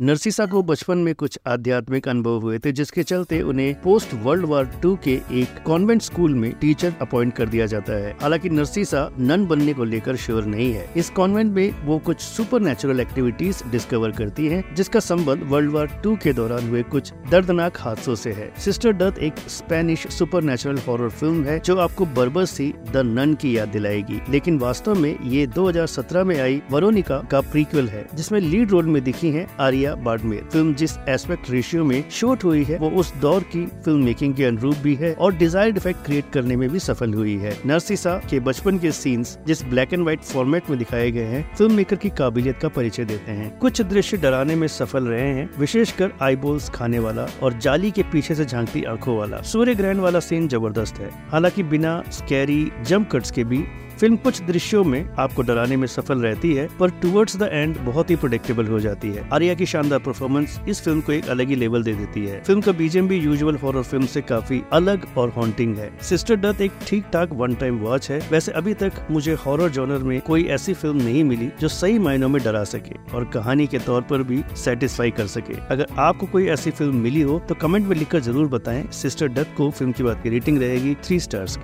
नरसिसा को बचपन में कुछ आध्यात्मिक अनुभव हुए थे, जिसके चलते उन्हें पोस्ट वर्ल्ड वार टू के एक कॉन्वेंट स्कूल में टीचर अपॉइंट कर दिया जाता है। हालाँकि नरसिसा नन बनने को लेकर श्योर नहीं है। इस कॉन्वेंट में वो कुछ सुपर एक्टिविटीज़ डिस्कवर करती हैं, जिसका संबंध वर्ल्ड वार टू के दौरान हुए कुछ दर्दनाक हादसों से है। सिस्टर डथ एक Spanish supernatural horror film है, जो आपको बर्बर सी द नन की याद दिलाएगी। लेकिन वास्तव में ये 2017 में आई वरोनिका का प्रीक्वल है, जिसमें लीड रोल में दिखी है आर्या इंडिया बाड़मेर फ़िल्म जिस एस्पेक्ट रेशियो में शूट हुई है, वो उस दौर की फ़िल्म मेकिंग के अनुरूप भी है और डिजायर्ड इफ़ेक्ट क्रिएट करने में भी सफल हुई है। नरसिसा के बचपन के सीन्स जिस ब्लैक एंड व्हाइट फॉर्मेट में दिखाए गए हैं फ़िल्म मेकर की काबिलियत का परिचय देते हैं। कुछ दृश्य डराने में सफल रहे हैं, विशेषकर आईबोल्स खाने वाला और जाली के पीछे से झांकती आँखों वाला। सूर्य ग्रहण वाला सीन ज़बरदस्त है। हालाँकि बिना स्कैरी जम्प कट्स के भी फ़िल्म कुछ दृश्यों में आपको डराने में सफल रहती है, पर टुवर्ड्स द एंड बहुत ही प्रोडिक्टेबल हो जाती है। आर्या की शानदार परफॉर्मेंस इस फ़िल्म को एक अलग ही लेवल दे देती है। फ़िल्म का बीजेम भी यूजुअल हॉरर फ़िल्म से काफ़ी अलग और हॉन्टिंग है। सिस्टर डथ एक ठीक ठाक वन टाइम वॉच है। वैसे अभी तक मुझे हॉरर जॉनर में कोई ऐसी फ़िल्म नहीं मिली जो सही मायनों में डरा सके और कहानी के तौर पर भी सेटिस्फाई कर सके। अगर आपको कोई ऐसी फ़िल्म मिली हो तो कमेंट में लिखकर ज़रूर बताएँ। सिस्टर डथ को फ़िल्म की बात की रेटिंग रहेगी थ्री स्टार्स की।